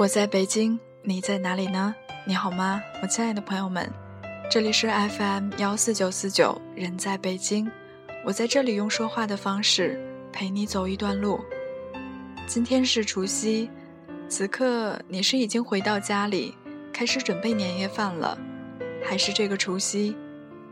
我在北京，你在哪里呢？你好吗，我亲爱的朋友们，这里是 FM 幺四九四九，人在北京，我在这里用说话的方式陪你走一段路。今天是除夕，此刻你是已经回到家里，开始准备年夜饭了，还是这个除夕，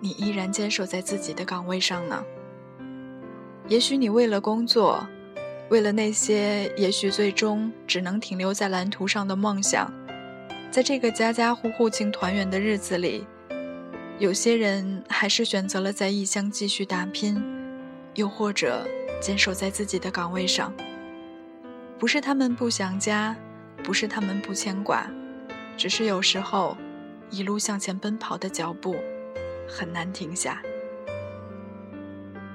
你依然坚守在自己的岗位上呢？也许你为了工作。为了那些也许最终只能停留在蓝图上的梦想，在这个家家户户庆团圆的日子里，有些人还是选择了在异乡继续打拼，又或者坚守在自己的岗位上。不是他们不想家，不是他们不牵挂，只是有时候一路向前奔跑的脚步很难停下。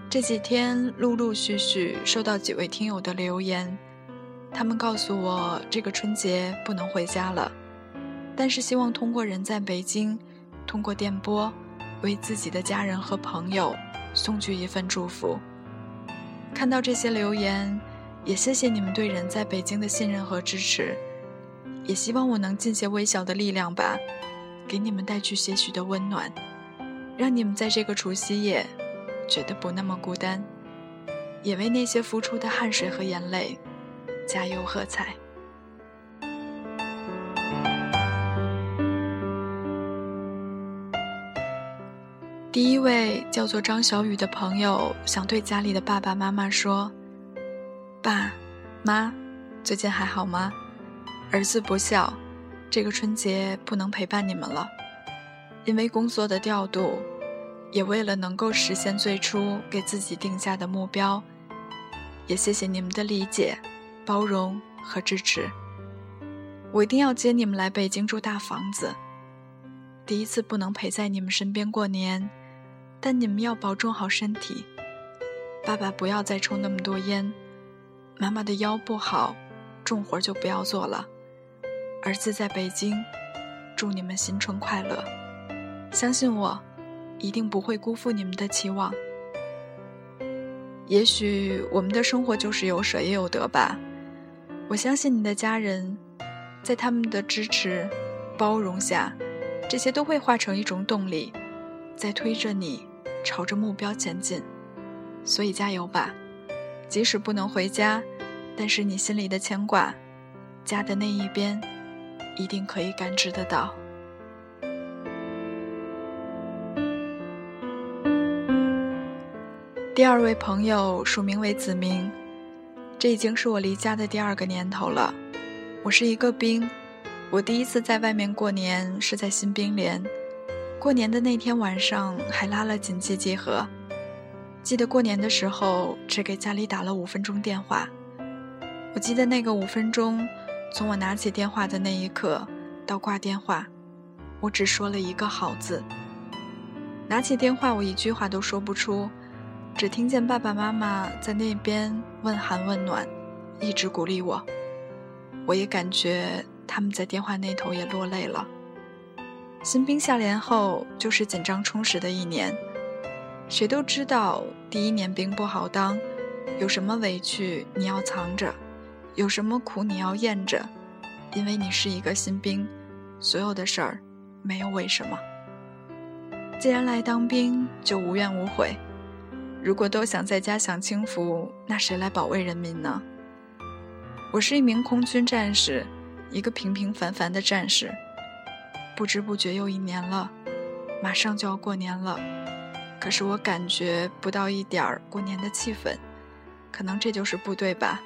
这几天陆陆续续收到几位听友的留言，他们告诉我这个春节不能回家了，但是希望通过人在北京，通过电波，为自己的家人和朋友送去一份祝福。看到这些留言，也谢谢你们对人在北京的信任和支持，也希望我能尽些微小的力量吧，给你们带去些许的温暖，让你们在这个除夕夜。觉得不那么孤单，也为那些付出的汗水和眼泪加油喝彩。第一位叫做张小雨的朋友想对家里的爸爸妈妈说：“爸妈，最近还好吗？儿子不孝，这个春节不能陪伴你们了，因为工作的调度。”也为了能够实现最初给自己定下的目标，也谢谢你们的理解、包容和支持。我一定要接你们来北京住大房子。第一次不能陪在你们身边过年，但你们要保重好身体。爸爸不要再抽那么多烟，妈妈的腰不好，重活就不要做了。儿子在北京，祝你们新春快乐。相信我。一定不会辜负你们的期望。也许我们的生活就是有舍也有得吧。我相信你的家人，在他们的支持、包容下，这些都会化成一种动力，在推着你朝着目标前进。所以加油吧！即使不能回家，但是你心里的牵挂，家的那一边，一定可以感知得到。第二位朋友署名为子明，这已经是我离家的第二个年头了。我是一个兵，我第一次在外面过年是在新兵连，过年的那天晚上还拉了紧急集合。记得过年的时候只给家里打了五分钟电话，我记得那个五分钟，从我拿起电话的那一刻到挂电话，我只说了一个好字。拿起电话，我一句话都说不出。只听见爸爸妈妈在那边问寒问暖，一直鼓励我。我也感觉他们在电话那头也落泪了。新兵下连后就是紧张充实的一年，谁都知道第一年兵不好当，有什么委屈你要藏着，有什么苦你要咽着，因为你是一个新兵，所有的事儿没有为什么。既然来当兵，就无怨无悔。如果都想在家享清福，那谁来保卫人民呢？我是一名空军战士，一个平平凡凡的战士。不知不觉又一年了，马上就要过年了，可是我感觉不到一点儿过年的气氛。可能这就是部队吧。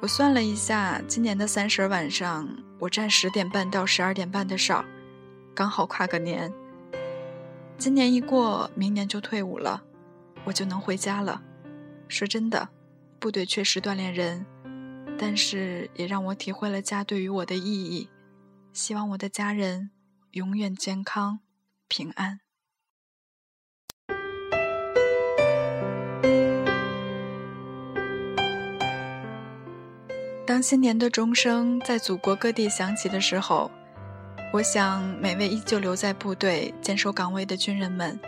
我算了一下，今年的三十晚上，我站十点半到十二点半的哨，刚好跨个年。今年一过，明年就退伍了。我就能回家了。说真的，部队确实锻炼人，但是也让我体会了家对于我的意义。希望我的家人永远健康平安。当新年的钟声在祖国各地响起的时候，我想每位依旧留在部队坚守岗位的军人们。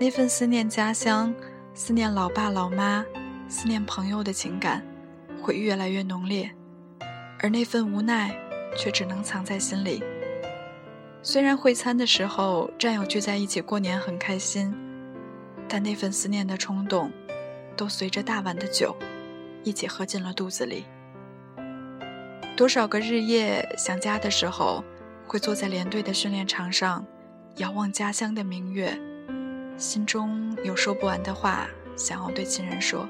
那份思念家乡、思念老爸老妈、思念朋友的情感，会越来越浓烈；而那份无奈、却只能藏在心里。虽然会餐的时候战友聚在一起过年很开心，但那份思念的冲动，都随着大碗的酒，一起喝进了肚子里。多少个日夜想家的时候，会坐在连队的训练场上，遥望家乡的明月，心中有说不完的话想要对亲人说。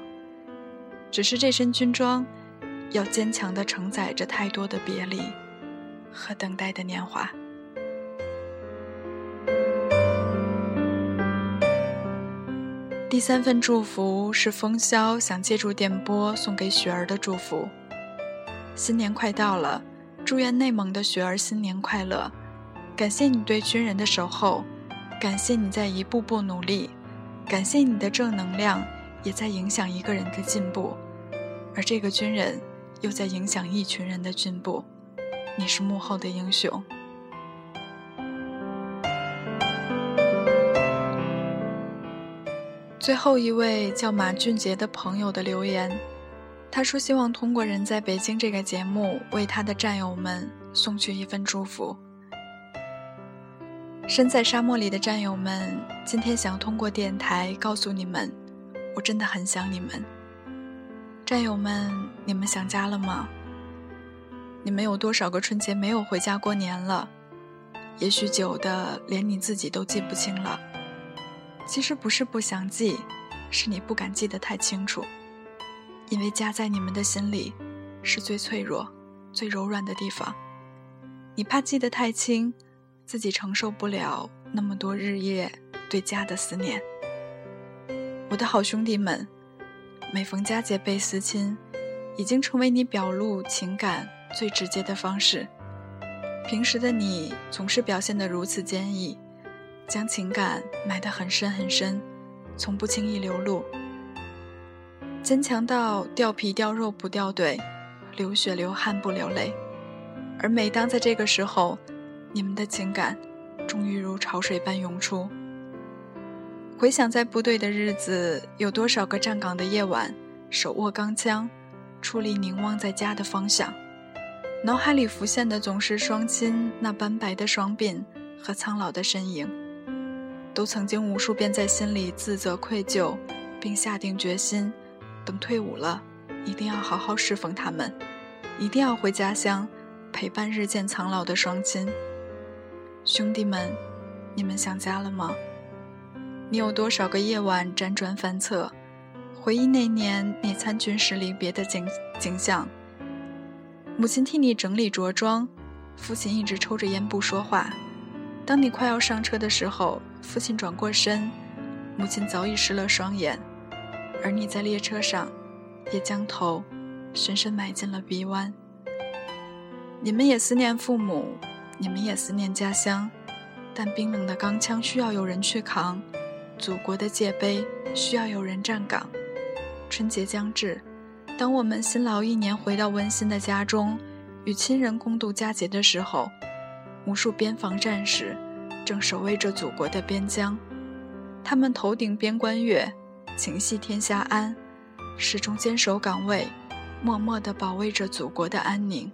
只是这身军装，要坚强的承载着太多的别离和等待的年华。第三份祝福是风萧想借助电波送给雪儿的祝福。新年快到了，祝愿内蒙的雪儿新年快乐！感谢你对军人的守候，感谢你在一步步努力，感谢你的正能量也在影响一个人的进步，而这个军人又在影响一群人的进步。你是幕后的英雄。最后一位叫马俊杰的朋友的留言，他说：“希望通过《人在北京》这个节目，为他的战友们送去一份祝福。身在沙漠里的战友们，今天想通过电台告诉你们，我真的很想你们。战友们，你们想家了吗？你们有多少个春节没有回家过年了？也许久的连你自己都记不清了。”其实不是不想记，是你不敢记得太清楚，因为家在你们的心里，是最脆弱、最柔软的地方。你怕记得太清，自己承受不了那么多日夜对家的思念。我的好兄弟们，每逢佳节倍思亲，已经成为你表露情感最直接的方式。平时的你总是表现得如此坚毅。将情感埋得很深很深，从不轻易流露。坚强到掉皮掉肉不掉队，流血流汗不流泪。而每当在这个时候，你们的情感终于如潮水般涌出。回想在部队的日子，有多少个站岗的夜晚，手握钢枪，矗立凝望在家的方向，脑海里浮现的总是双亲那斑白的双鬓和苍老的身影。都曾经无数遍在心里自责愧疚，并下定决心，等退伍了，一定要好好侍奉他们，一定要回家乡，陪伴日渐苍老的双亲。兄弟们，你们想家了吗？你有多少个夜晚辗转反侧，回忆那年你参军时离别的景景象？母亲替你整理着装，父亲一直抽着烟不说话。当你快要上车的时候，父亲转过身，母亲早已湿了双眼，而你在列车上，也将头深深埋进了臂弯。你们也思念父母，你们也思念家乡，但冰冷的钢枪需要有人去扛，祖国的界碑需要有人站岗。春节将至，当我们辛劳一年回到温馨的家中，与亲人共度佳节的时候。无数边防战士正守卫着祖国的边疆，他们头顶边关月，情系天下安，始终坚守岗位，默默地保卫着祖国的安宁。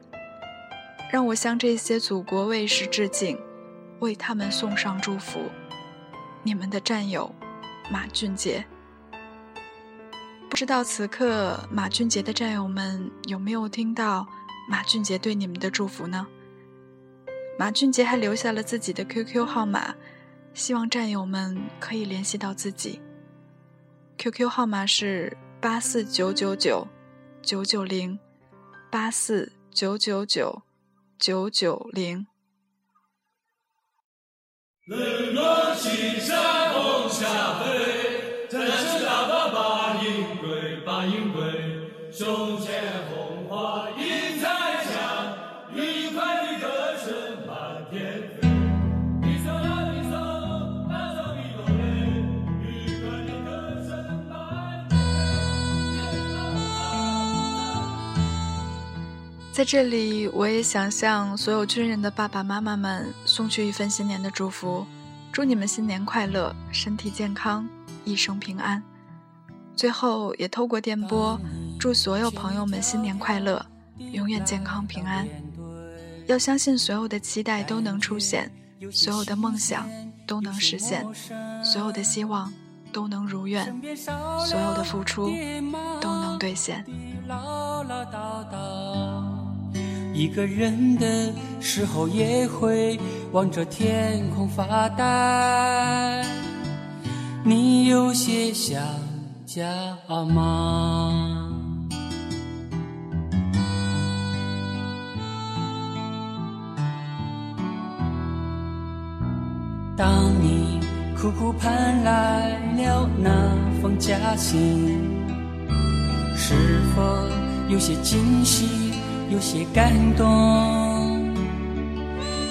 让我向这些祖国卫士致敬，为他们送上祝福。你们的战友，马俊杰。不知道此刻马俊杰的战友们有没有听到马俊杰对你们的祝福呢？马俊杰还留下了自己的 QQ 号码，希望战友们可以联系到自己。QQ 号码是八四九九九九九零八四九九九九九零。在这里，我也想向所有军人的爸爸妈妈们送去一份新年的祝福，祝你们新年快乐，身体健康，一生平安。最后，也透过电波，祝所有朋友们新年快乐，永远健康平安。要相信所有的期待都能出现，所有的梦想都能实现，所有的希望都能如愿，所有的付出都能兑现。一个人的时候也会望着天空发呆，你有些想家吗？当你苦苦盼来了那封家信，是否有些惊喜？有些感动，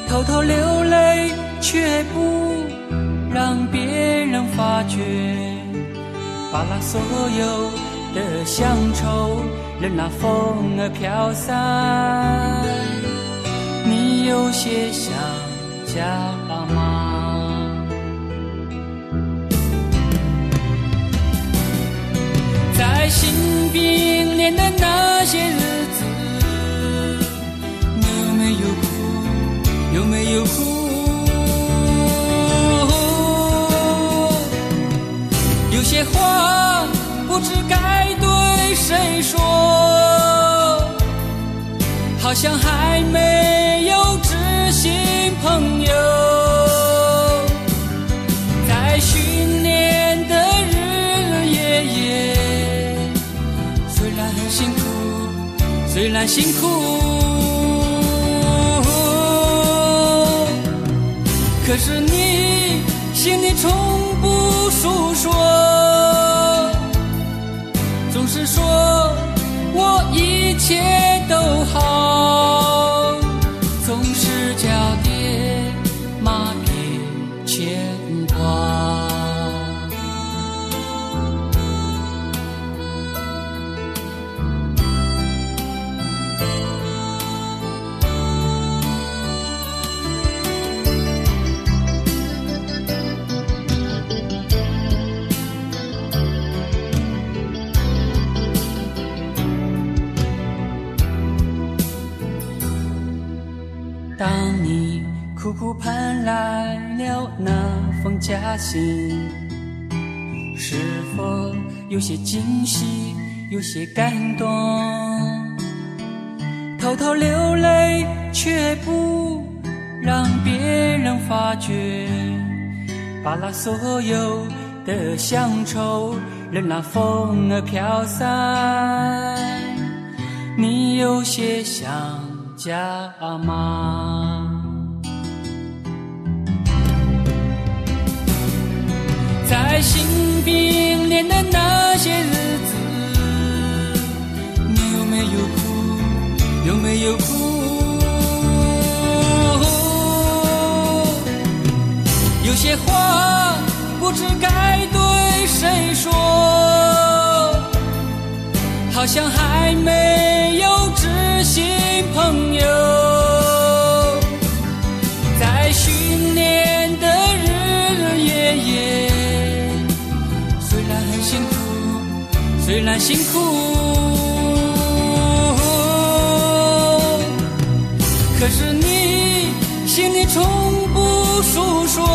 偷偷流泪，却不让别人发觉，把那所有的乡愁任那风儿飘散。你有些想家吗？在新兵连的那些日有没有哭？有些话不知该对谁说，好像还没有知心朋友。在训练的日日夜夜，虽然很辛苦，虽然辛苦。可是你心里从不诉说，总是说我一切当你苦苦盼来了那封家信，是否有些惊喜，有些感动？偷偷流泪，却不让别人发觉，把那所有的乡愁任那风儿飘散。你有些想家吗？在新兵连的那些日子，你有没有哭？有没有哭？有些话不知该对谁说，好像还没有知心朋友，在训练的日日夜夜。虽然很辛苦，可是你心里从不诉说，